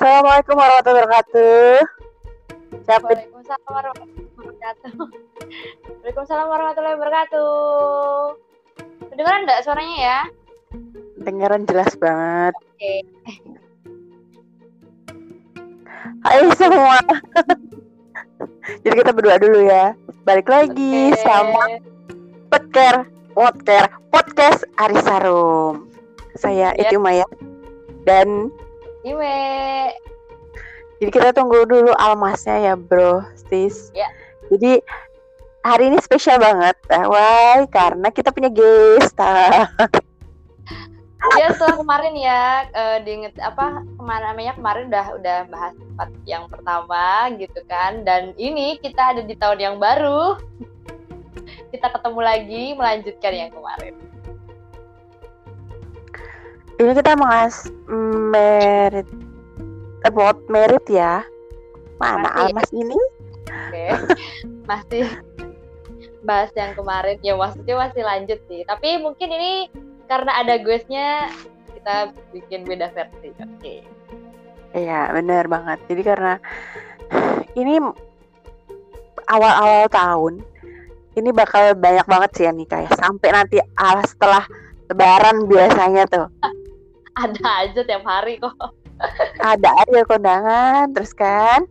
Assalamualaikum warahmatullahi wabarakatuh. Siapa? Waalaikumsalam warahmatullahi wabarakatuh. Waalaikumsalam warahmatullahi wabarakatuh. Kedengeran enggak suaranya ya? Dengeran jelas banget. Oke. Hai semua. Jadi kita berdua dulu ya. Balik lagi Oke. sama podcast podcast podcast Arisarum. Saya Ya. Iti Maya dan Iwe. jadi kita tunggu dulu almasnya ya bro, sis. Ya. Jadi hari ini spesial banget, eh, why? Karena kita punya guest. Ah, Ya setelah kemarin ya eh, diinget apa kemarin namanya kemarin udah udah bahas part yang pertama gitu kan dan ini kita ada di tahun yang baru kita ketemu lagi melanjutkan yang kemarin Ini kita bahas merit about merit ya. Mana Masih. almas ini? oke masih bahas yang kemarin ya maksudnya masih lanjut sih tapi mungkin ini karena ada guestnya kita bikin beda versi oke Iya, bener banget. Jadi karena ini awal-awal tahun, ini bakal banyak banget sih yang nikah ya. Sampai nanti ah, setelah lebaran biasanya tuh. Ada aja tiap hari kok. Ada aja kondangan, terus kan.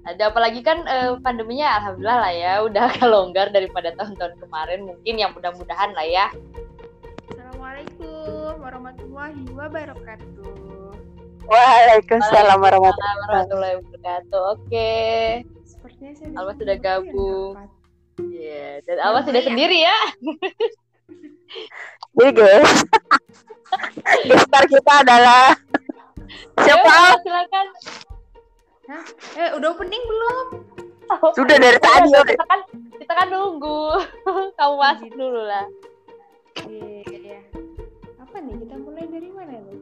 ada apalagi kan eh, pandeminya alhamdulillah lah ya udah agak longgar daripada tahun-tahun kemarin mungkin yang mudah-mudahan lah ya. Assalamualaikum warahmatullahi wabarakatuh. Waalaikumsalam warahmatullahi Waalaikumsalam warahmatullahi wabarakatuh oke. Sepertinya saya Almas di- sudah yang gabung. Iya, dan Almas sudah sendiri ya. Jadi guys, gestar kita adalah siapa? Ayo, silakan Hah? Eh, udah opening belum? Sudah dari tadi Udah, kita kan kita kan nunggu kamu masuk dulu lah Iya, iya. Apa nih? Kita mulai dari mana nih?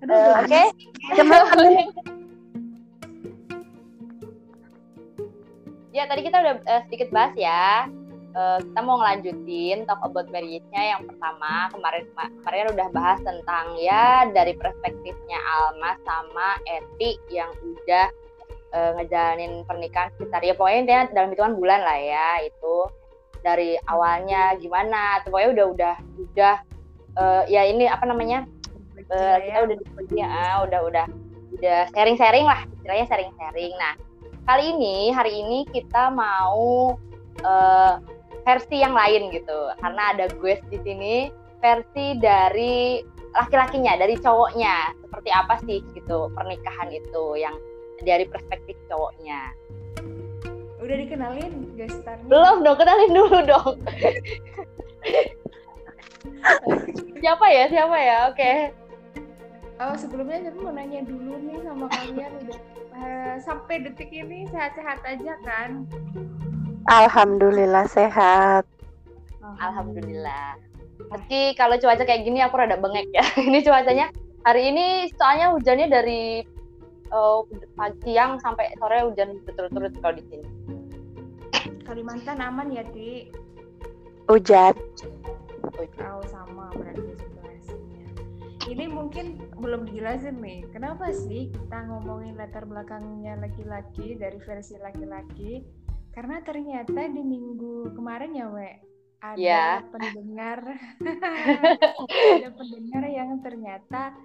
Eh, Aduh, oke Cuman ya tadi kita udah eh, sedikit bahas ya Eh, kita mau ngelanjutin talk about marriage-nya yang pertama. Kemarin kemarin udah bahas tentang ya dari perspektifnya Alma sama Eti yang udah eh, ngejalanin pernikahan sekitar ya. Pokoknya intinya dalam hitungan bulan lah ya itu. Dari awalnya gimana atau pokoknya udah udah udah eh, ya ini apa namanya eh, kita udah ya udah udah udah sharing-sharing lah istilahnya sharing-sharing. Nah kali ini hari ini kita mau eh, versi yang lain gitu. Karena ada guest di sini versi dari laki-lakinya dari cowoknya. Seperti apa sih gitu pernikahan itu yang dari perspektif cowoknya? Udah dikenalin gestarnya? belum dong kenalin dulu dong. Siapa ya siapa ya? Oke. Oh, sebelumnya saya mau nanya dulu nih sama kalian udah eh, sampai detik ini sehat-sehat aja kan? Alhamdulillah sehat. alhamdulillah meski kalau cuaca kayak gini aku rada bengek ya ini cuacanya hari ini soalnya hujannya dari eh, pagi siang sampai sore hujan berturut-turut kalau di sini Kalimantan aman ya, Ti? Hujan. Oh, sama berarti situasinya. Ini mungkin belum dijelasin nih, kenapa sih kita ngomongin latar belakangnya laki-laki dari versi laki-laki? Karena ternyata di minggu kemarin ya, We, ada Iya. pendengar ada pendengar yang ternyata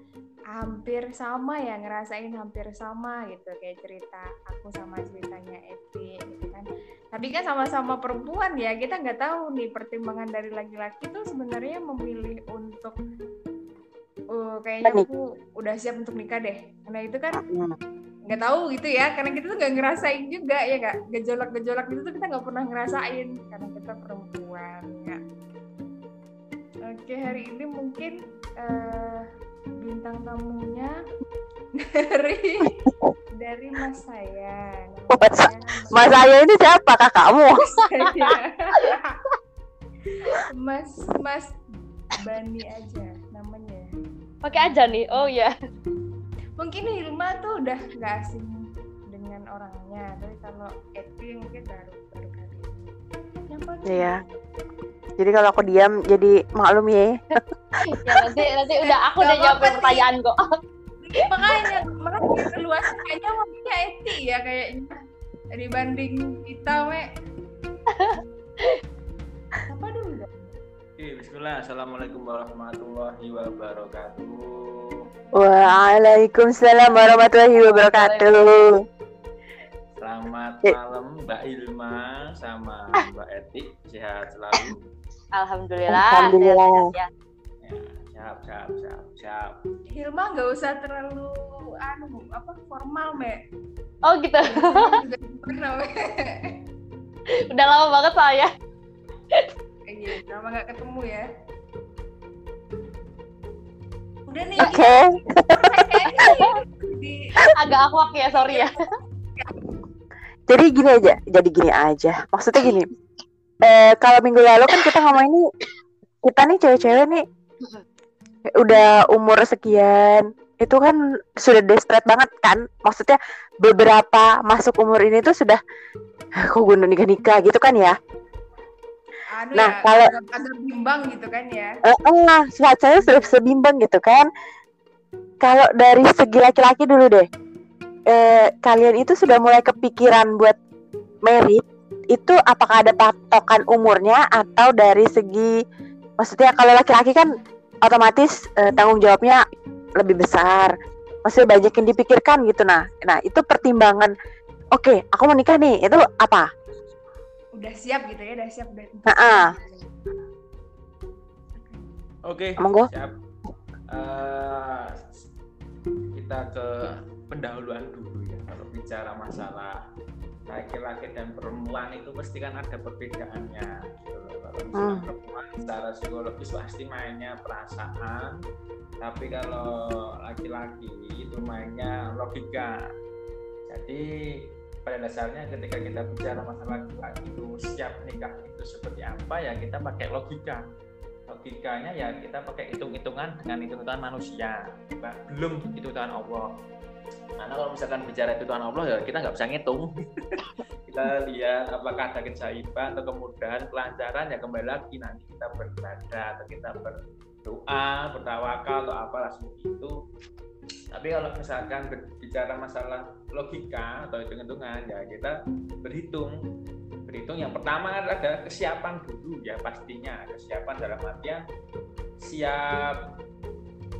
hampir sama ya ngerasain hampir sama gitu kayak cerita aku sama ceritanya Eti gitu kan tapi kan sama-sama perempuan ya kita nggak tahu nih pertimbangan dari laki-laki tuh sebenarnya memilih untuk uh, kayaknya aku udah siap untuk nikah deh nah itu kan Hmm. Nggak tahu gitu ya karena kita tuh nggak ngerasain juga ya kak gejolak-gejolak itu tuh kita nggak pernah ngerasain karena kita perempuan ya oke hari ini mungkin eh, bintang tamunya dari dari mas saya. Nama Mas- Mas saya ini siapa? Kakakmu? mas mas Bani aja namanya. Pakai aja nih. Oh ya mungkin Hilma tuh udah nggak asing dengan orangnya tapi kalau Eti mungkin baru baru kali ini? Iya. Jadi kalau aku diam jadi maklum ya. ya nanti nanti udah aku udah jawab pertanyaan kok makanya makanya luas kayaknya waktunya Eti ya kayaknya dibanding kita we dong Oke, Bismillah. Assalamualaikum warahmatullahi wabarakatuh. Waalaikumsalam warahmatullahi wabarakatuh. Selamat Eh. malam Mbak Ilma sama Mbak Eti. Sehat selalu. Alhamdulillah. Alhamdulillah. ya. Ya, siap, siap, siap, siap. Hilma nggak usah terlalu anu apa formal me Oh gitu. Udah lama banget saya. Kayak gitu lama nggak ketemu ya udah nih Oke. di Agak awkward ya, sorry ya. Jadi gini aja, jadi gini aja. Maksudnya gini. Eh kalau minggu lalu kan kita ngomong ini kita nih cewek-cewek nih udah umur sekian itu kan sudah desperate banget kan maksudnya beberapa masuk umur ini tuh sudah "Ah, kok gue nikah nikah gitu kan ya anu Nah, ya kalau- agak, agak bimbang gitu kan ya? Eh saya sudah sebimbang gitu kan. Kalau dari segi laki-laki dulu deh. Eh kalian itu sudah mulai kepikiran buat merit itu apakah ada patokan umurnya atau dari segi maksudnya kalau laki-laki kan otomatis eh, tanggung jawabnya lebih besar. Maksudnya banyak yang dipikirkan gitu nah. Nah itu pertimbangan oke aku mau nikah nih. Itu apa udah siap gitu ya udah siap udah Nah-ah. Oke, Monggo. siap. Eh, kita ke pendahuluan dulu ya. Kalau bicara masalah laki-laki dan perempuan itu pasti kan ada perbedaannya. gitu. Kalau misalnya Hmm. perempuan secara psikologis pasti mainnya perasaan, tapi kalau laki-laki itu mainnya logika. Jadi pada dasarnya ketika kita bicara masalah itu siap nikah itu seperti apa ya kita pakai logika. Logikanya ya kita pakai hitung-hitungan dengan hitung-hitungan manusia. Belum hitung-hitungan Allah. Karena kalau misalkan bicara hitungan Allah ya kita nggak bisa ngitung. Kita lihat apakah ada keajaiban atau kemudahan kelancaran ya kembali lagi nanti kita beribadah atau kita berdoa bertawakal atau apalah seperti itu tapi kalau misalkan berbicara masalah logika atau hitung-hitungan ya kita berhitung. Berhitung yang pertama ada kesiapan dulu ya pastinya. Kesiapan dalam artian siap.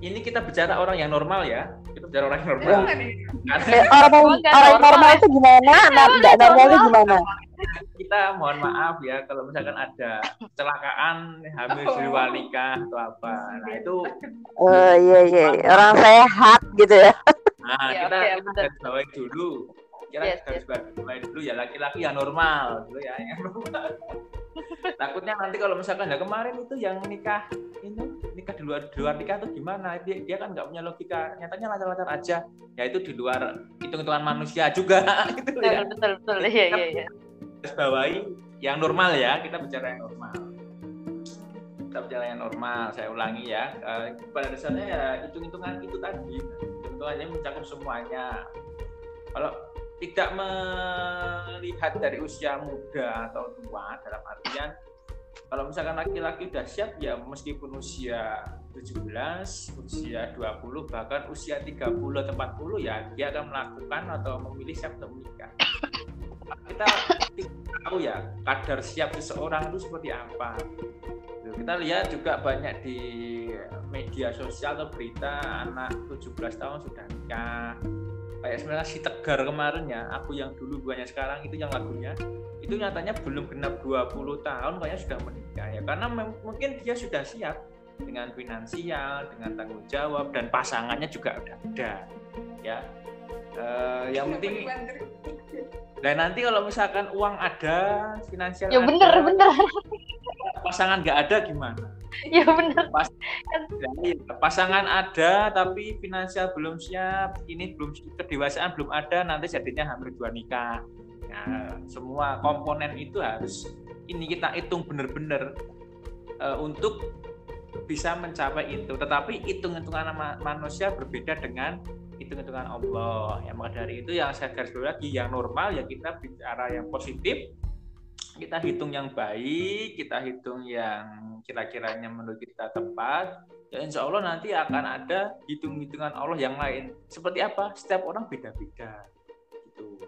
Ini kita bicara orang yang normal ya. Kita bicara orang yang normal. Ya. karena Eh, orang orang normal normal ya? itu gimana? nah, nggak normalnya gimana kita mohon maaf ya kalau misalkan ada kecelakaan hamil di luar nikah atau apa nah itu Oh iya iya iya. orang sehat gitu ya. nah Iya, kita betul. garis bawahi dulu kita Yes, garis bawahi dulu ya laki-laki yang normal gitu ya yang normal takutnya nanti kalau misalkan ya kemarin itu yang nikah itu nikah di luar di luar nikah tuh gimana dia, dia kan nggak punya logika nyatanya lancar-lancar aja ya itu di luar hitung-hitungan manusia juga gitu ya Betul, betul, betul. Iya, iya, iya. Bawahi yang normal ya kita bicara yang normal. Kita bicara yang normal saya ulangi ya. Eh, pada dasarnya ya hitung-hitungan itu tadi. Hitung-hitungannya mencakup semuanya. Kalau tidak melihat dari usia muda atau tua dalam artian kalau misalkan laki-laki udah siap ya meskipun usia 17, usia 20 bahkan usia 30 atau 40 ya dia akan melakukan atau memilih siap untuk menikah kita tahu ya kadar siap seseorang itu seperti apa. Kita lihat juga banyak di media sosial atau berita anak 17 tahun sudah nikah. Kayak sebenarnya si Tegar kemarin ya aku yang dulu bukannya sekarang itu yang lagunya itu nyatanya belum genap 20 tahun kayaknya sudah menikah ya. Karena mungkin dia sudah siap dengan finansial dengan tanggung jawab dan pasangannya juga udah ada ya Eh, yang penting dan nanti kalau misalkan uang ada finansial Ya ada, bener, bener. pasangan nggak ada gimana? Ya bener. Jadi, pasangan ada tapi finansial belum siap. Ini belum kedewasaan belum ada nanti jadinya hampir dua nikah. Nah, semua komponen itu harus ini kita hitung benar-benar eh, untuk bisa mencapai itu. Tetapi hitung-hitungan ma- manusia berbeda dengan hitung-hitungan Allah ya maka dari itu yang saya garis bawahi lagi yang normal ya kita bicara yang positif kita hitung yang baik, kita hitung yang kira-kiranya menurut kita tepat, ya insya Allah nanti akan ada hitung-hitungan Allah yang lain. Seperti apa? Setiap orang beda-beda. Gitu.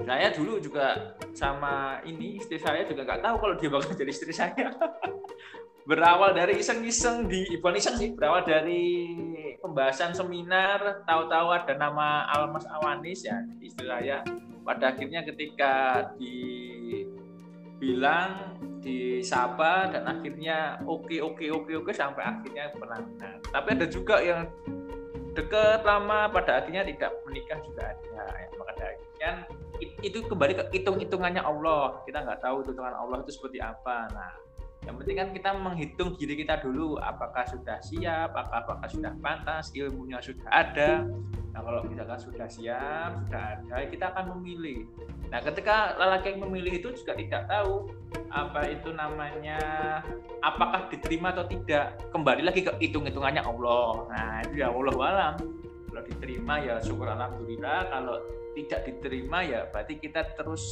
Saya dulu juga sama ini istri saya juga nggak tahu kalau dia bakal jadi istri saya. berawal dari iseng-iseng di bukan iseng sih berawal dari pembahasan seminar tahu-tahu ada nama Almas Awanis ya istri saya pada akhirnya ketika dibilang disapa dan akhirnya oke oke oke oke sampai akhirnya pernah tapi ada juga yang deket lama pada akhirnya tidak menikah juga ada ya, maka akhirnya itu kembali ke hitung-hitungannya Allah. Kita nggak tahu hitungan Allah itu seperti apa. Nah yang penting kan kita menghitung diri kita dulu apakah sudah siap, apakah, apakah sudah pantas, ilmunya sudah ada. Nah kalau misalkan sudah siap, sudah ada, kita akan memilih. Nah ketika lelaki yang memilih itu juga tidak tahu apa itu namanya, apakah diterima atau tidak. Kembali lagi ke hitung-hitungannya Allah. Nah itu ya Allah alam. Kalau diterima ya syukur alhamdulillah. Kalau tidak diterima ya berarti kita terus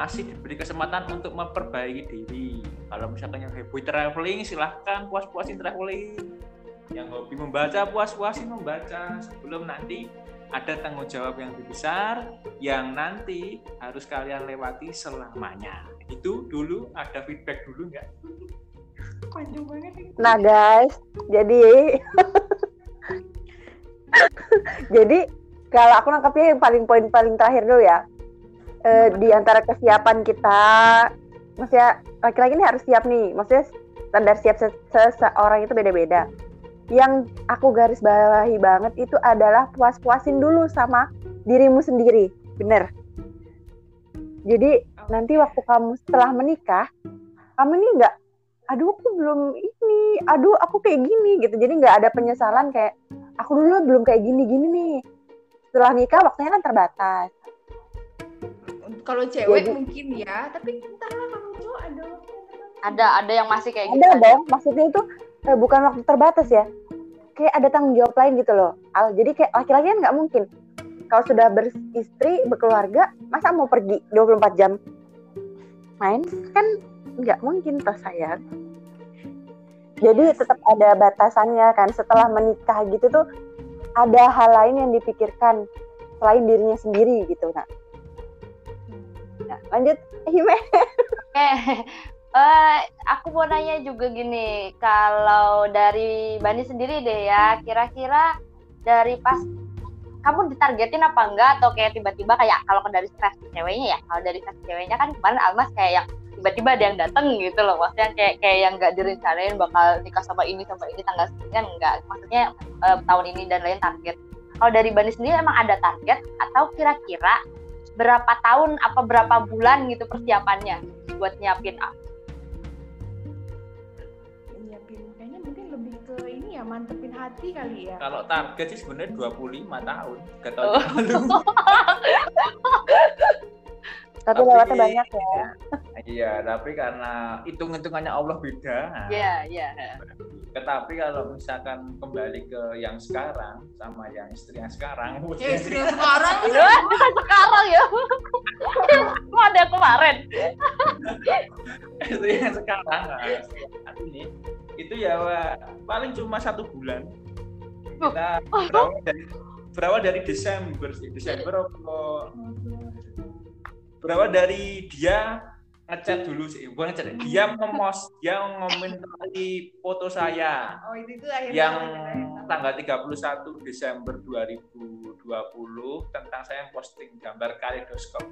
masih diberi kesempatan untuk memperbaiki diri. Kalau misalkan yang hobi traveling, silahkan puas-puasin traveling. Yang hobi membaca, puas-puasin membaca sebelum nanti ada tanggung jawab yang lebih besar yang nanti harus kalian lewati selamanya. Itu dulu ada feedback dulu nggak? Panjang banget ini. Nah guys, jadi jadi kalau aku nangkapnya yang paling poin paling terakhir dulu ya uh, di antara kesiapan kita maksudnya laki-laki ini harus siap nih. Maksudnya standar siap seseorang itu beda-beda. Yang aku garis bawahi banget itu adalah puas-puasin dulu sama dirimu sendiri. Bener. Jadi nanti waktu kamu setelah menikah kamu nih nggak aduh aku belum ini aduh aku kayak gini gitu. Jadi nggak ada penyesalan kayak aku dulu belum kayak gini gini nih. Setelah nikah waktunya kan terbatas kalau cewek Jadi, mungkin ya tapi entahlah kalau cowok ada ada ada yang masih kayak gitu ada dong maksudnya itu eh, bukan waktu terbatas ya. Kayak ada tanggung jawab lain gitu loh al. Jadi kayak laki-laki kan nggak mungkin. Kalau sudah beristri berkeluarga masa mau pergi 24 jam? Main kan nggak mungkin toh sayang. Jadi tetap ada batasannya kan setelah menikah gitu tuh ada hal lain yang dipikirkan selain dirinya sendiri gitu nah Nah, lanjut. Hime. Eh, uh, aku mau nanya juga gini, kalau dari Bani sendiri deh ya, kira-kira dari pas kamu ditargetin apa enggak? Atau kayak tiba-tiba kayak kalau dari stres ceweknya ya, kalau dari stres ceweknya kan kemarin Almas kayak yang tiba-tiba ada yang datang gitu loh, maksudnya kayak kayak yang nggak direncanain bakal nikah sama ini sama ini tanggal segini kan enggak, maksudnya uh, tahun ini dan lain target. Kalau dari Bani sendiri emang ada target? Atau kira-kira berapa tahun apa berapa bulan gitu persiapannya buat nyiapin A? Nyiapin kayaknya mungkin lebih ke ini ya mantepin hati kali ya. Kalau target sih sebenarnya 25 tahun. Gak tahu oh. tapi lewatnya banyak ya. Iya, tapi karena hitung-hitungannya Allah beda. Iya, iya. Tetapi kalau misalkan kembali ke yang sekarang sama yang istri yang sekarang, ya istri yang sekarang, ya sekarang ya. Mau ada kemarin. istri yang sekarang, nah, ini itu ya paling cuma satu bulan. Kita berawal dari berawal dari Desember sih, Desember berawal dari dia ngechat dulu sih bukan ngechat dia ngemos dia ngomentari foto saya oh, itu, itu yang tanggal 31 Desember 2020 tentang saya posting gambar kaleidoskop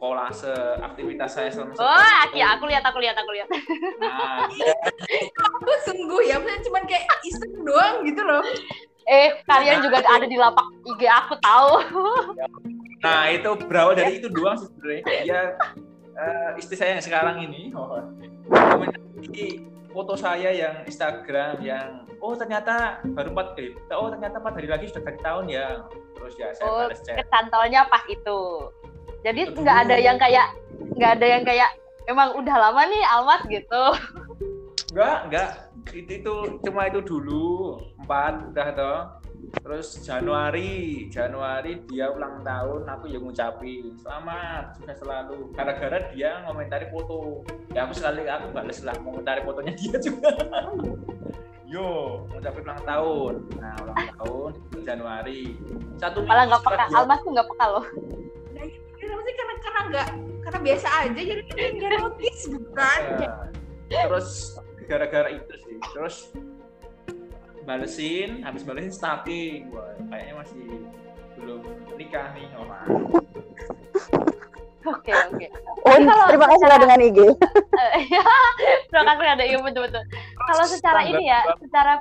kolase aktivitas saya selama Oh, ya aku lihat, aku lihat, aku lihat. Nah, aku sungguh ya, maksudnya cuma kayak iseng doang gitu loh. Eh, kalian juga ada di lapak IG aku tahu. Nah, itu berawal dari itu doang sih sebenarnya. Dia uh, istri saya yang sekarang ini oh, foto saya yang Instagram yang oh ternyata baru empat eh, oh ternyata empat hari lagi sudah ganti tahun ya. Terus ya saya oh, balas chat. kecantolnya pas itu. Jadi nggak ada yang kayak nggak ada yang kayak emang udah lama nih Almas gitu. Enggak, enggak. itu itu cuma itu dulu empat udah toh terus Januari Januari dia ulang tahun aku yang ngucapin selamat sukses selalu gara-gara dia ngomentari foto ya aku sekali aku bales lah ngomentari fotonya dia juga yo ngucapin ulang tahun nah ulang tahun Januari satu Malah nggak peka. dia- Almas tuh nggak peka loh. Nah, itu kenapa sih karena karena nggak karena biasa aja jadi dia nggak notice bukan? Nah, terus gara-gara itu sih terus balesin habis balesin stalking wah kayaknya masih belum nikah nih orang Oke oke. Oh, kalau terima kasih secara- lah dengan IG. Terima kasih ada iya betul betul. Kalau secara ini ya, secara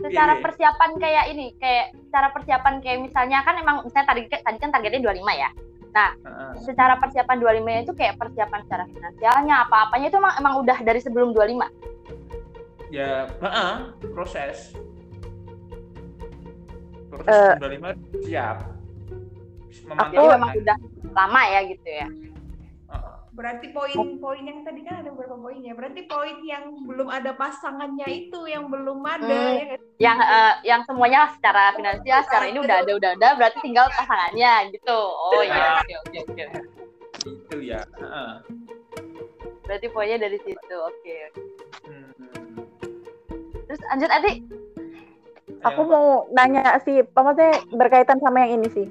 secara persiapan kayak ini, kayak secara persiapan kayak misalnya kan emang misalnya tadi tadi kan targetnya 25 ya. Heeh. Secara persiapan 25 itu kayak persiapan secara finansialnya apa-apanya itu emang emang udah dari sebelum 25. Ya heeh, proses proses Eh, 25 siap Jadi Aku- memang udah lama ya gitu ya. Heeh. Berarti poin-poin yang tadi kan ada beberapa poinnya. Berarti poin yang belum ada pasangannya itu yang belum ada Hmm. ya? Yang eh, yang semuanya secara finansial secara ini udah ada udah ada berarti tinggal pasangannya gitu. Oh iya oke oke oke. itu ya heeh. Berarti poinnya dari situ. Oke. Hmm. Terus lanjut Adi. Aku Ayo, mau nanya sih, maksudnya berkaitan sama yang ini sih.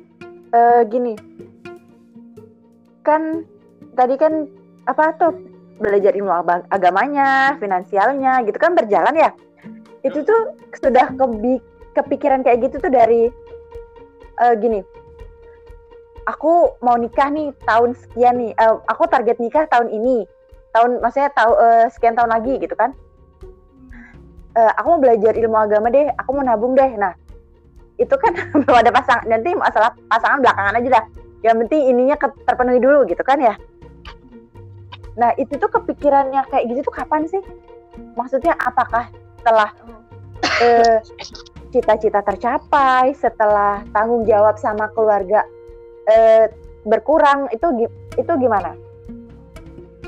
Eh gini, kan tadi kan apa tuh belajar ilmu agamanya, finansialnya, gitu kan berjalan ya. Itu tuh sudah kebi- kepikiran kayak gitu tuh dari eh, gini. Aku mau nikah nih tahun sekian nih. Eh, aku target nikah tahun ini. Tahun maksudnya tahu eh, sekian tahun lagi gitu kan. Eh, aku mau belajar ilmu agama deh, aku mau nabung deh. Nah, itu kan belum ada pasang nanti masalah pasangan belakangan aja dah. Yang penting ininya terpenuhi dulu gitu kan ya. Nah, itu tuh kepikirannya kayak gitu tuh kapan sih? Maksudnya apakah setelah eh, cita-cita tercapai, setelah tanggung jawab sama keluarga eh, berkurang itu itu gimana?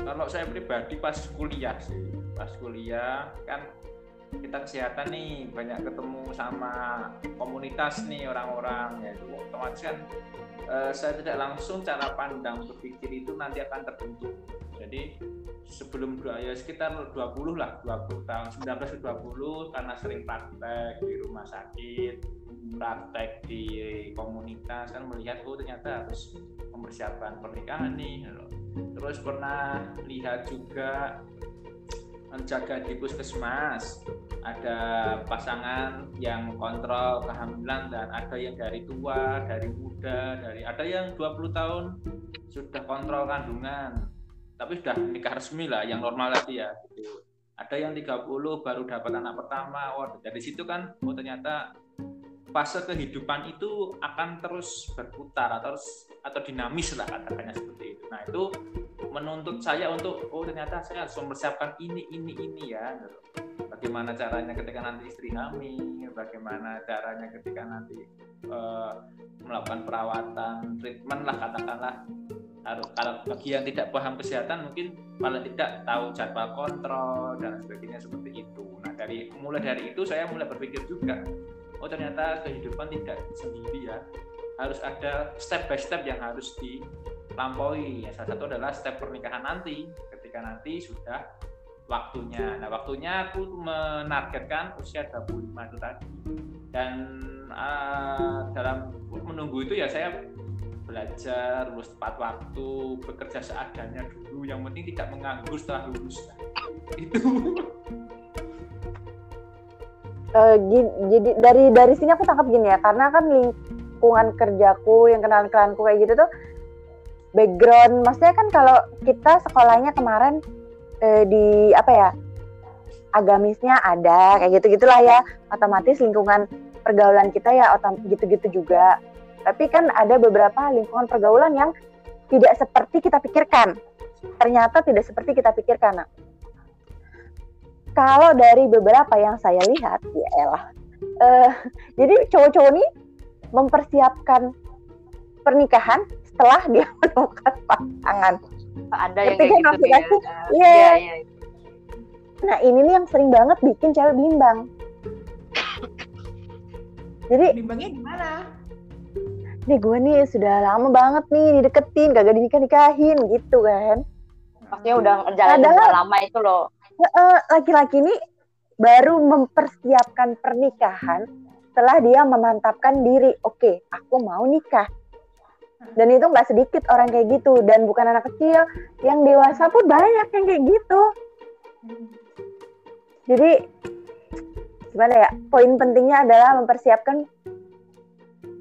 kalau saya pribadi pas kuliah sih pas kuliah kan kita kesehatan nih banyak ketemu sama komunitas nih orang-orang ya itu. Otomatis kan eh, saya tidak langsung cara pandang berpikir itu nanti akan terbentuk. Jadi sebelum ya sekitar 20 lah 20 tahun 19 ke 20 karena sering praktek di rumah sakit praktek di komunitas kan melihat oh ternyata harus mempersiapkan pernikahan nih terus pernah lihat juga menjaga di puskesmas ada pasangan yang kontrol kehamilan dan ada yang dari tua dari muda dari ada yang 20 tahun sudah kontrol kandungan tapi sudah nikah resmi lah yang normal tadi ya gitu. ada yang 30 baru dapat anak pertama wah dari situ kan oh ternyata fase kehidupan itu akan terus berputar atau atau dinamis lah katakannya seperti itu. Nah itu menuntut saya untuk oh ternyata saya harus mempersiapkan ini ini ini ya. Bagaimana caranya ketika nanti istri hamil, bagaimana caranya ketika nanti eh, melakukan perawatan, treatment lah katakanlah harus kalau bagi yang tidak paham kesehatan mungkin paling tidak tahu jadwal kontrol dan sebagainya seperti itu. Nah dari mulai dari itu saya mulai berpikir juga oh ternyata kehidupan tidak sendiri ya harus ada step by step yang harus dilampaui ya, salah satu adalah step pernikahan nanti. Ketika nanti sudah waktunya. Nah waktunya aku menargetkan usia 25 itu tadi. Dan uh, dalam menunggu itu ya saya belajar lulus tepat waktu bekerja seadanya dulu. Yang penting tidak menganggur setelah lulus. Itu. Gi- jadi dari dari sini aku tangkap gini ya. Karena kan lingkungan kerjaku yang kenalan kenalanku kayak gitu tuh background. Maksudnya kan kalau kita sekolahnya kemarin eh, di apa ya agamisnya ada kayak gitu gitulah ya. Otomatis lingkungan pergaulan kita ya otom gitu-gitu juga. Tapi kan ada beberapa lingkungan pergaulan yang tidak seperti kita pikirkan. Ternyata tidak seperti kita pikirkan nah, kalau dari beberapa yang saya lihat, ya elah. Eh, jadi cowok-cowok ini mempersiapkan pernikahan setelah dia menemukan pasangan. Ada yang kayak kan gitu ya. Nah, Iya. Iya, iya. Nah ini nih yang sering banget bikin cewek bimbang. Jadi Bimbangnya gimana? nih gue nih sudah lama banget nih dideketin, kagak dinikah nikahin gitu kan. Maksudnya udah Padahal- udah lama itu loh. Eh, laki-laki ini baru mempersiapkan pernikahan setelah dia memantapkan diri. Oke, aku mau nikah. Dan itu nggak sedikit orang kayak gitu. Dan bukan anak kecil, yang dewasa pun banyak yang kayak gitu. Jadi gimana ya? Poin pentingnya adalah mempersiapkan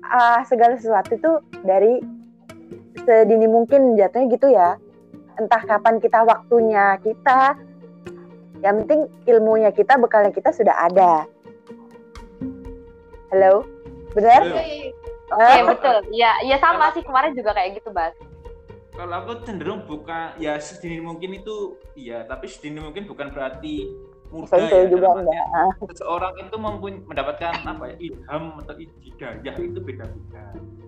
ah, segala sesuatu itu dari sedini mungkin jatuhnya gitu ya. Entah kapan kita waktunya kita, yang penting ilmunya kita, bekalnya kita sudah ada. Halo, benar? Iya, iya. Ah, betul. Iya, iya sama sih kemarin juga kayak gitu, Bas. Kalau aku cenderung buka ya sedini mungkin itu iya, tapi sedini mungkin bukan berarti mudah SMP ya. juga enggak. artian Seseorang itu mempunyai mendapatkan apa ya ilham atau hidayah itu beda-beda.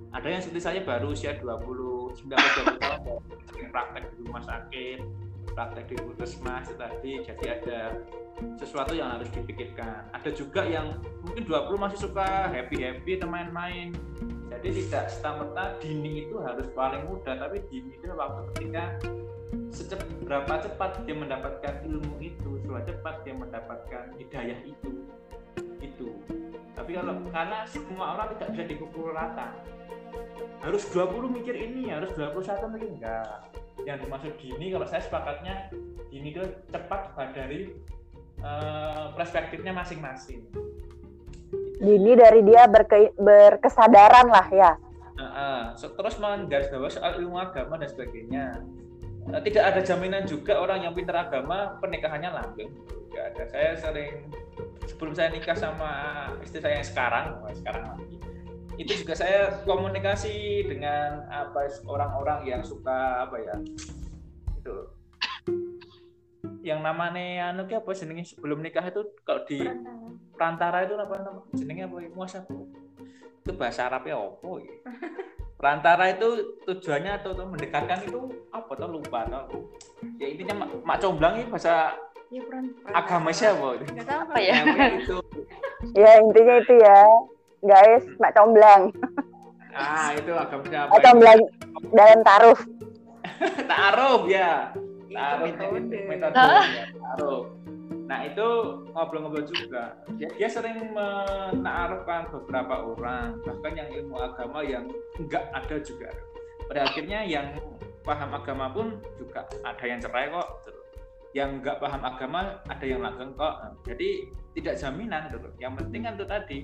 Ada yang seperti saya baru usia 20 19 20 tahun praktek di rumah sakit, praktek di puskesmas tadi jadi ada sesuatu yang harus dipikirkan. Ada juga yang mungkin 20 masih suka happy-happy atau main-main. Jadi tidak serta-merta dini itu harus paling mudah, tapi dini itu waktu ketika secep, berapa cepat dia mendapatkan ilmu itu, seberapa cepat dia mendapatkan hidayah itu. Itu. Tapi kalau karena semua orang tidak bisa dipukul rata. Harus 20 mikir ini, harus 21 mikir enggak. Yang dimaksud dini kalau saya sepakatnya dini itu cepat dari eh, perspektifnya masing-masing. Dini dari dia berke- berkesadaran lah ya. Nah, so- terus menggarisbawahi soal ilmu agama dan sebagainya. Eh, Tidak ada jaminan juga orang yang pintar agama pernikahannya langgeng. Tidak ada. Saya sering sebelum saya nikah sama istri saya yang sekarang, sekarang lagi, itu juga saya komunikasi dengan apa orang-orang yang suka apa ya itu. Yang namanya anu ki apa jenenge sebelum nikah itu kalau di perantara. itu apa nama? Jenenge apa ya? muasa itu bahasa Arabnya apa ya? perantara itu tujuannya atau, atau mendekatkan itu apa tuh lupa tuh ya intinya mak, mak comblang ini bahasa Ya, peran, agama siapa Nggak tahu Apa ya? Itu. Ya intinya itu ya, guys, mak comblang, ah itu agama siapa? Mak comblang dalam taruh. taruh ya. Itu taruh metode. metode ya, taruh. Nah itu ngobrol-ngobrol juga. Dia, dia sering menaruhkan beberapa orang bahkan yang ilmu agama yang enggak ada juga. Pada akhirnya yang paham agama pun juga ada yang cerai kok yang enggak paham agama ada yang langgeng kok. Jadi tidak jaminan gitu. yang penting kan itu tadi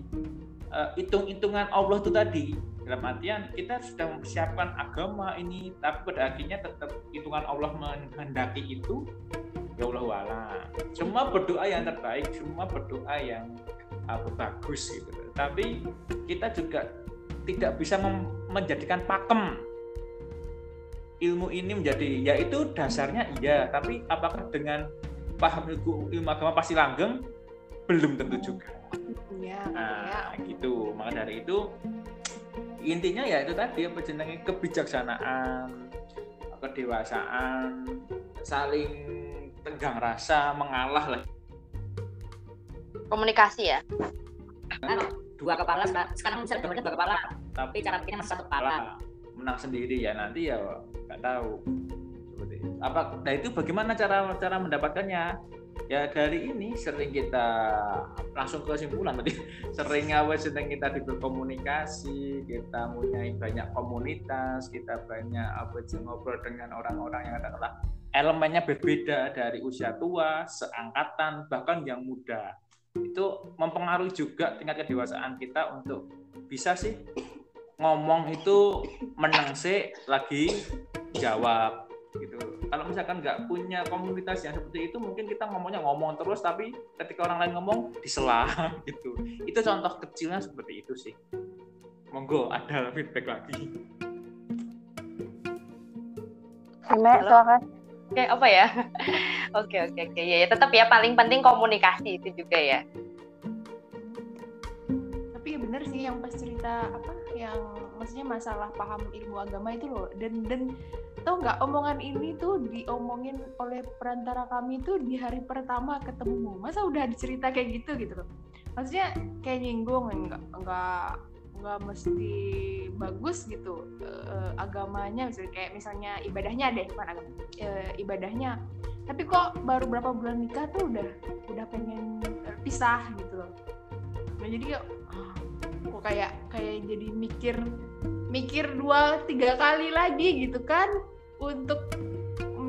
eh, hitung-hitungan Allah itu tadi. Dalam artian kita sudah mempersiapkan agama ini tapi pada akhirnya tetap hitungan Allah menghendaki itu ya Allah wala. Semua berdoa yang terbaik semua berdoa yang apa bagus gitu. Tapi kita juga tidak bisa menjadikan pakem ilmu ini menjadi ya itu dasarnya iya tapi apakah dengan paham ilmu, ilmu agama pasti langgeng? Belum tentu juga. Ya, Nah, gitu. Maka dari itu intinya ya itu tadi apa jenenge? Kebijaksanaan, kedewasaan, saling tenggang rasa, mengalah lah. Komunikasi ya. kan dua kepala sekarang- gambarnya dua kepala tapi cara pikirnya masih satu kepala menang sendiri ya nanti ya nggak tahu. Seperti apa nah itu bagaimana cara cara mendapatkannya? Ya dari ini sering kita langsung ke kesimpulan berarti sering apa sering kita berkomunikasi kita punya banyak komunitas kita banyak apa ngobrol dengan orang-orang yang katakanlah elemennya berbeda dari usia tua seangkatan bahkan yang muda. Itu mempengaruhi juga tingkat kedewasaan kita untuk bisa sih ngomong itu menang sih lagi jawab gitu kalau misalkan nggak punya komunitas yang seperti itu mungkin kita ngomongnya ngomong terus tapi ketika orang lain ngomong disela gitu itu contoh kecilnya seperti itu sih monggo ada feedback lagi Ime, silakan. Oke, apa ya? Oke, oke, oke. Ya, ya, tetap ya paling penting komunikasi itu juga ya. Bener sih yang pas cerita apa yang maksudnya masalah paham ilmu agama itu loh dan dan Tahu nggak omongan ini tuh diomongin oleh perantara kami tuh di hari pertama ketemu. Masa udah dicerita kayak gitu gitu loh. Maksudnya kayak nyinggung enggak enggak nggak mesti bagus gitu uh, agamanya misalnya kayak misalnya ibadahnya deh bukan agama uh, ibadahnya tapi kok baru berapa bulan nikah tuh udah udah pengen pisah gitu loh nah jadi kok kayak kayak jadi mikir mikir dua tiga kali lagi gitu kan untuk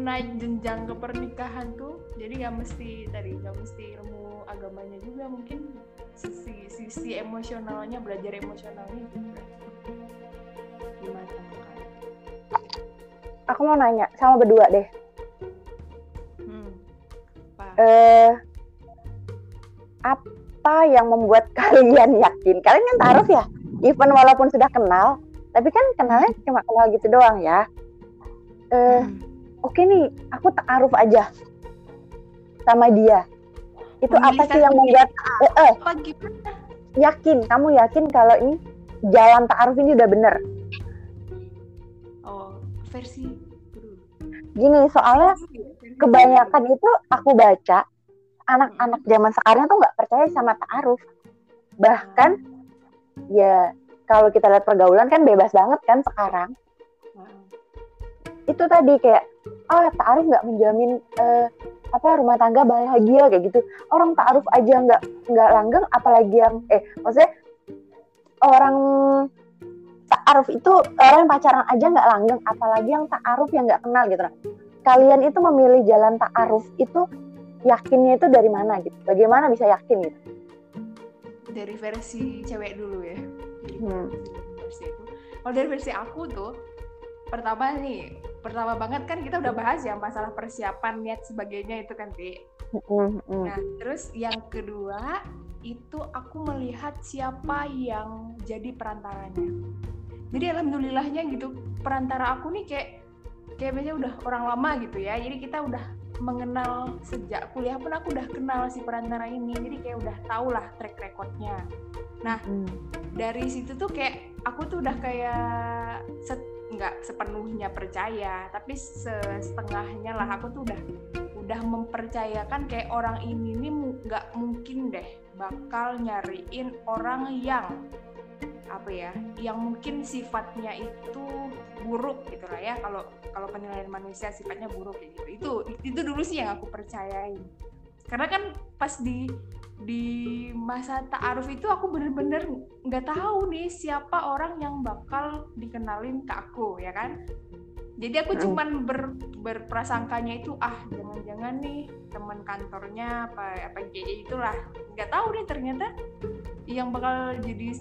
naik jenjang ke pernikahan tuh jadi nggak mesti tadi nggak mesti ilmu agamanya juga mungkin sisi sisi emosionalnya belajar emosionalnya juga gimana? Aku mau nanya sama berdua deh. Hmm. Apa? Eh, apa yang membuat kalian yakin? Kalian kan taruh ya, even walaupun sudah kenal, tapi kan kenalnya cuma kenal gitu doang ya. Eh, Hmm. oke nih, aku taaruf aja sama dia. Itu apa sih yang membuat eh, eh, apa yakin? Kamu yakin kalau ini jalan taaruf ini udah bener? Oh versi. Gini, soalnya kebanyakan itu aku baca anak-anak zaman sekarang tuh nggak percaya sama taaruf. Bahkan ya kalau kita lihat pergaulan kan bebas banget kan sekarang. Itu tadi kayak ah taaruf nggak menjamin eh, apa rumah tangga bahagia kayak gitu. Orang taaruf aja nggak nggak langgeng apalagi yang eh maksudnya orang taaruf itu orang yang pacaran aja nggak langgeng apalagi yang taaruf yang nggak kenal gitu. Kalian itu memilih jalan taaruf itu yakinnya itu dari mana gitu? Bagaimana bisa yakin gitu? dari versi cewek dulu ya. Hmm. versi itu. Kalau dari versi aku tuh pertama nih, pertama banget kan kita udah bahas ya masalah persiapan niat sebagainya itu kan, Ti. Mm, mm. Nah, terus yang kedua itu aku melihat siapa yang jadi perantaranya. Jadi alhamdulillahnya gitu perantara aku nih kayak kayak biasanya udah orang lama gitu ya. Jadi kita udah mengenal sejak kuliah pun aku udah kenal si perantara ini. Jadi kayak udah tau lah track recordnya. Mm. Dari situ tuh kayak aku tuh udah kayak set, nggak sepenuhnya percaya, tapi se- setengahnya lah aku tuh udah udah mempercayakan kayak orang ini nih nggak mungkin deh bakal nyariin orang yang apa ya yang mungkin sifatnya itu buruk gitu lah ya. Kalau kalau penilaian manusia sifatnya buruk gitu. Itu itu dulu sih yang aku percayain. Karena kan pas di di masa ta'aruf itu aku bener-bener nggak tahu nih siapa orang yang bakal dikenalin ke aku ya kan? Jadi aku Hmm. cuman ber, berprasangkanya itu ah jangan-jangan nih teman kantornya apa apa kayak itulah nggak tahu nih ternyata yang bakal jadi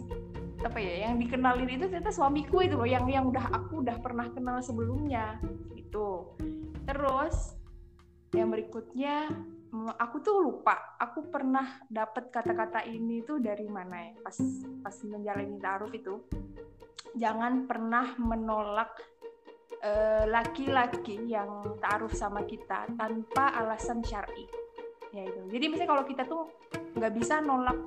apa ya yang dikenalin itu ternyata suamiku itu loh yang yang udah aku udah pernah kenal sebelumnya gitu. Terus yang berikutnya aku tuh lupa aku pernah dapat kata-kata ini tuh dari mana ya pas pas menjalani taruh itu. Jangan pernah menolak eh, laki-laki yang taruh sama kita tanpa alasan syar'i. Ya itu. Jadi misalnya kalau kita tuh nggak bisa nolak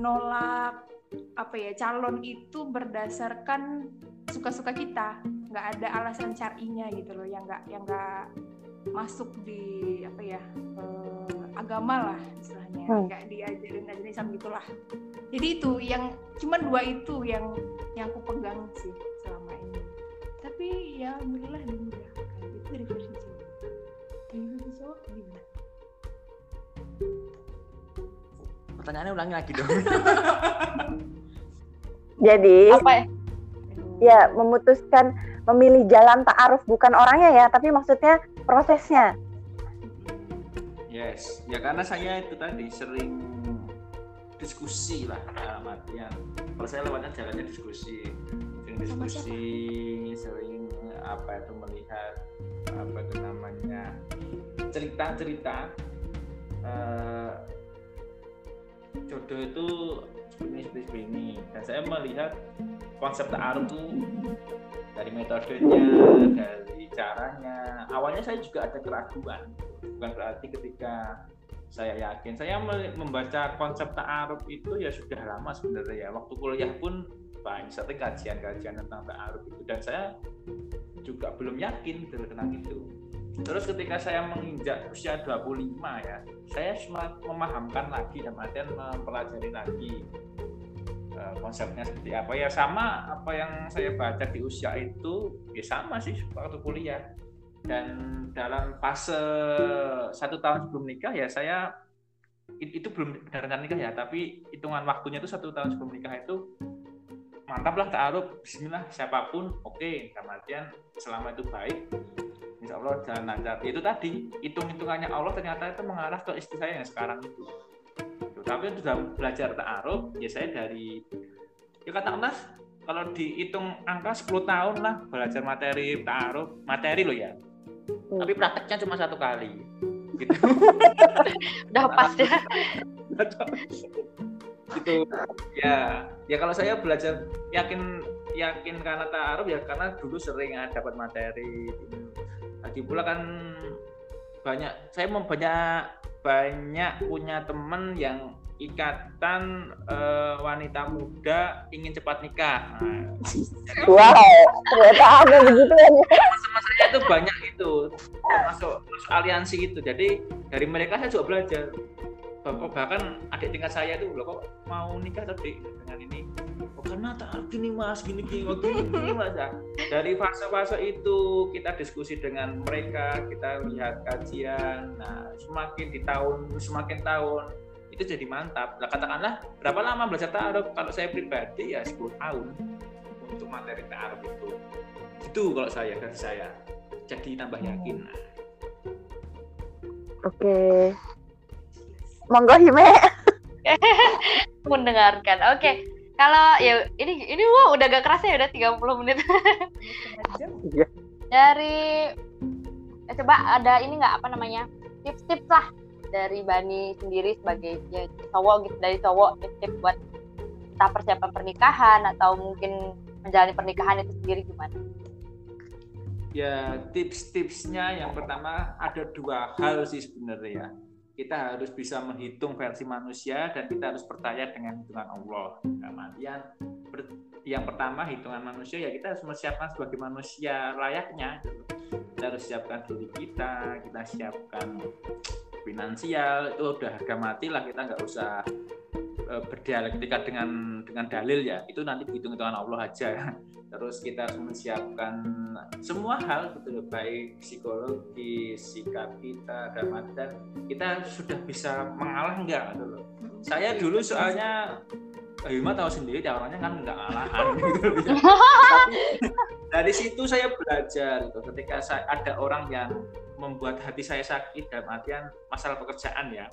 nolak apa ya calon itu berdasarkan suka-suka kita. Nggak ada alasan syar'inya gitu loh yang nggak yang nggak masuk di apa ya eh, agama lah istilahnya. Hmm. nggak diajarin ajarin Islam gitulah. Jadi itu yang cuma dua itu yang yang aku pegang sih selama ini. Tapi ya alhamdulillah dimudahkan itu dari versi cewek dari versi cowok gimana Pertanyaannya ulangi lagi dong. Jadi apa ya ya memutuskan memilih jalan taaruf bukan orangnya ya, tapi maksudnya prosesnya. Yes, ya karena saya itu tadi sering diskusi lah dalam artian. Kalau saya lewatnya jalannya diskusi, sering diskusi, sering apa itu melihat apa itu namanya cerita-cerita eh, jodoh itu seperti seperti ini. Dan saya melihat konsep ta'aruf itu dari metodenya, dari caranya. Awalnya saya juga ada keraguan bukan berarti ketika saya yakin saya me- membaca konsep ta'aruf itu ya sudah lama sebenarnya ya waktu kuliah pun banyak satu kajian-kajian tentang ta'aruf itu dan saya juga belum yakin tentang itu terus ketika saya menginjak usia 25 ya saya cuma memahamkan lagi dan artian mempelajari lagi uh, konsepnya seperti apa ya sama apa yang saya baca di usia itu ya sama sih waktu kuliah dan dalam fase satu tahun sebelum nikah ya saya itu belum benar-benar nikah ya tapi hitungan waktunya itu satu tahun sebelum nikah itu mantap lah taaruf Bismillah siapa pun oke okay. artian selama itu baik Insya Allah jalan lancar. Itu tadi hitung-hitungannya Allah ternyata itu mengarah ke istri saya yang sekarang itu. Tapi sudah belajar taaruf ya saya dari ya katakanlah kalau dihitung angka 10 tahun lah belajar materi taaruf materi loh ya. Tapi prakteknya cuma satu kali. Gitu. Udah pas ya. Gitu. Ya ya kalau saya belajar yakin yakin karena taaruf ya karena dulu sering dapat materi lagi pula kan banyak saya mau banyak banyak punya temen yang ikatan uh, wanita muda ingin cepat nikah. Nah, wow, ternyata ada begitu ya. Sama saya itu banyak itu masuk masuk aliansi itu. Jadi dari mereka saya juga belajar bahkan adik tingkat saya itu loh kok mau nikah tadi dengan ini karena tak gini mas. Gini gini waktu oh, gini mas ya. Dari fase-fase itu kita diskusi dengan mereka kita lihat kajian. Nah semakin di tahun semakin tahun itu jadi mantap. Nah, katakanlah berapa lama belajar ta'aruf? Kalau saya pribadi ya 10 tahun untuk materi ta'aruf itu. Itu kalau saya dari saya. Jadi tambah yakin. Nah. oke. Okay monggo Hime. Mendengarkan. Oke. okay. Kalau ya ini ini wah udah gak kerasa ya udah 30 menit iya. dari ya, coba ada ini nggak apa namanya tips-tips lah dari Bani sendiri sebagai ya, cowok gitu dari cowok tips-tips buat kita persiapan pernikahan atau mungkin menjalani pernikahan itu sendiri gimana? Ya tips-tipsnya yang pertama ada dua hal sih sebenarnya ya kita harus bisa menghitung versi manusia dan kita harus percaya dengan hitungan Allah. Kemudian yang pertama hitungan manusia ya kita harus mempersiapkan sebagai manusia layaknya. Kita harus siapkan diri kita, kita siapkan finansial itu udah harga mati lah kita nggak usah e, berdialektika dengan dengan dalil ya. Itu nanti hitung hitungan Allah aja. Terus kita harus menyiapkan semua hal gitu baik psikologi sikap kita dan dan kita sudah bisa mengalah enggak gitu loh? Saya dulu soalnya Bima tahu sendiri ya orangnya kan nggak ngalahan gitu. Tapi dari situ saya belajar gitu. Ketika saya, ada orang yang membuat hati saya sakit dan artian masalah pekerjaan ya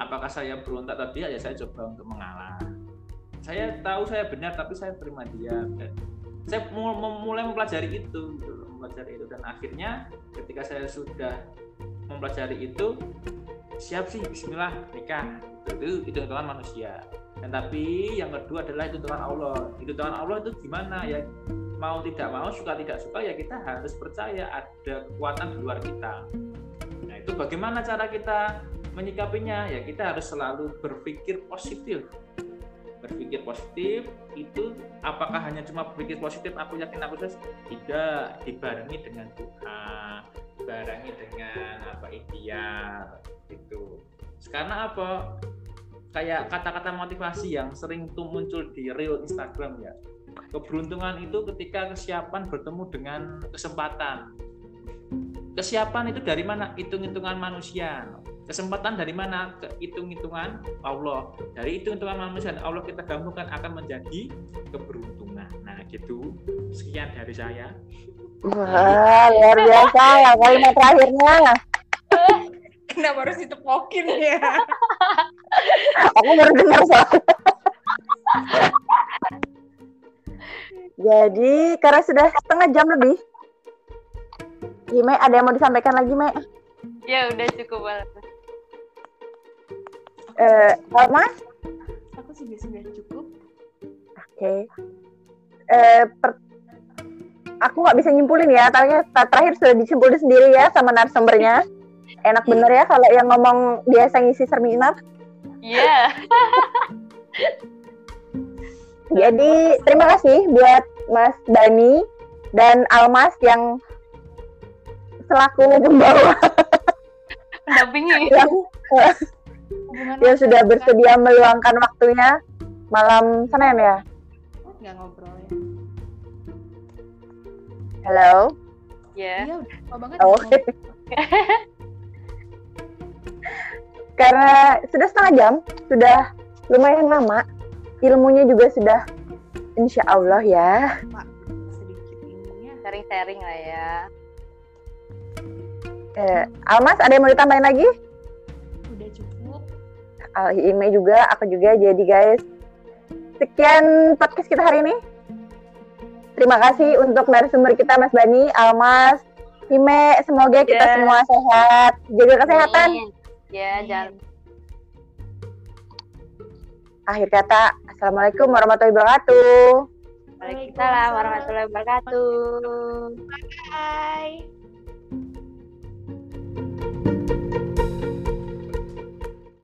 apakah saya berontak tadi ya saya coba untuk mengalah. Saya tahu saya benar tapi saya terima dia. Dan saya mulai mempelajari itu gitu, mempelajari itu. Dan akhirnya ketika saya sudah mempelajari itu siap sih Bismillah nikah. Itu itu hitungan manusia. Dan tapi yang kedua adalah itu Tuhan Allah. Itu Tuhan Allah itu gimana? Ya mau tidak mau suka tidak suka ya kita harus percaya ada kekuatan di luar kita. Nah itu bagaimana cara kita menyikapinya? Ya kita harus selalu berpikir positif berpikir positif itu apakah hanya cuma berpikir positif? Aku yakin aku sukses. Tidak dibarengi dengan doa dibarengi dengan apa ikhtiar itu karena apa? Kayak kata-kata motivasi yang sering tuh muncul di real Instagram ya. Keberuntungan itu ketika kesiapan bertemu dengan kesempatan. Kesiapan itu dari mana? Hitung-hitungan manusia Kesempatan dari mana? Hitung-hitungan Allah. Dari hitung-hitungan manusia dan Allah kita gabungkan akan menjadi keberuntungan. Nah, gitu. Sekian dari saya. Wah, luar biasa ya kalimat terakhirnya. Kenapa harus ditepokin ya? Aku baru dengar soalnya. Jadi, karena sudah setengah jam lebih. Gime, ada yang mau disampaikan lagi, Me? Ya, udah cukup banget. Eh uh, mas aku sudah sudah cukup. Oke. Okay. eh per- aku nggak bisa nyimpulin ya tapi terakhir sudah disimpulin sendiri ya sama narasumbernya. Enak bener ya kalau yang ngomong biasa ngisi seminar iya. Yeah. Jadi terima kasih buat Mas Dani dan Almas yang selaku pembawa Mendampingi. yang Hubungan yang sudah kan? bersedia meluangkan waktunya malam Senin ya. Nggak ngobrol ya. Halo. Ya. Iya udah banget. Oh, Oke. Karena sudah setengah jam, sudah lumayan lama. Ilmunya juga sudah insya Allah ya. ngobrol. sedikit ininya. Sharing-sharing lah ya. Eh, Almas ada yang mau ditambahin lagi? Udah cukup. Al Ime juga, aku juga. Jadi guys, sekian podcast kita hari ini. Terima kasih untuk narasumber kita Mas Bani, Almas, Ime. Semoga kita semua sehat, jaga kesehatan. Ya, jangan Akhir kata, Assalamualaikum warahmatullahi wabarakatuh. Waalaikumsalam warahmatullahi wabarakatuh. Bye. Thank you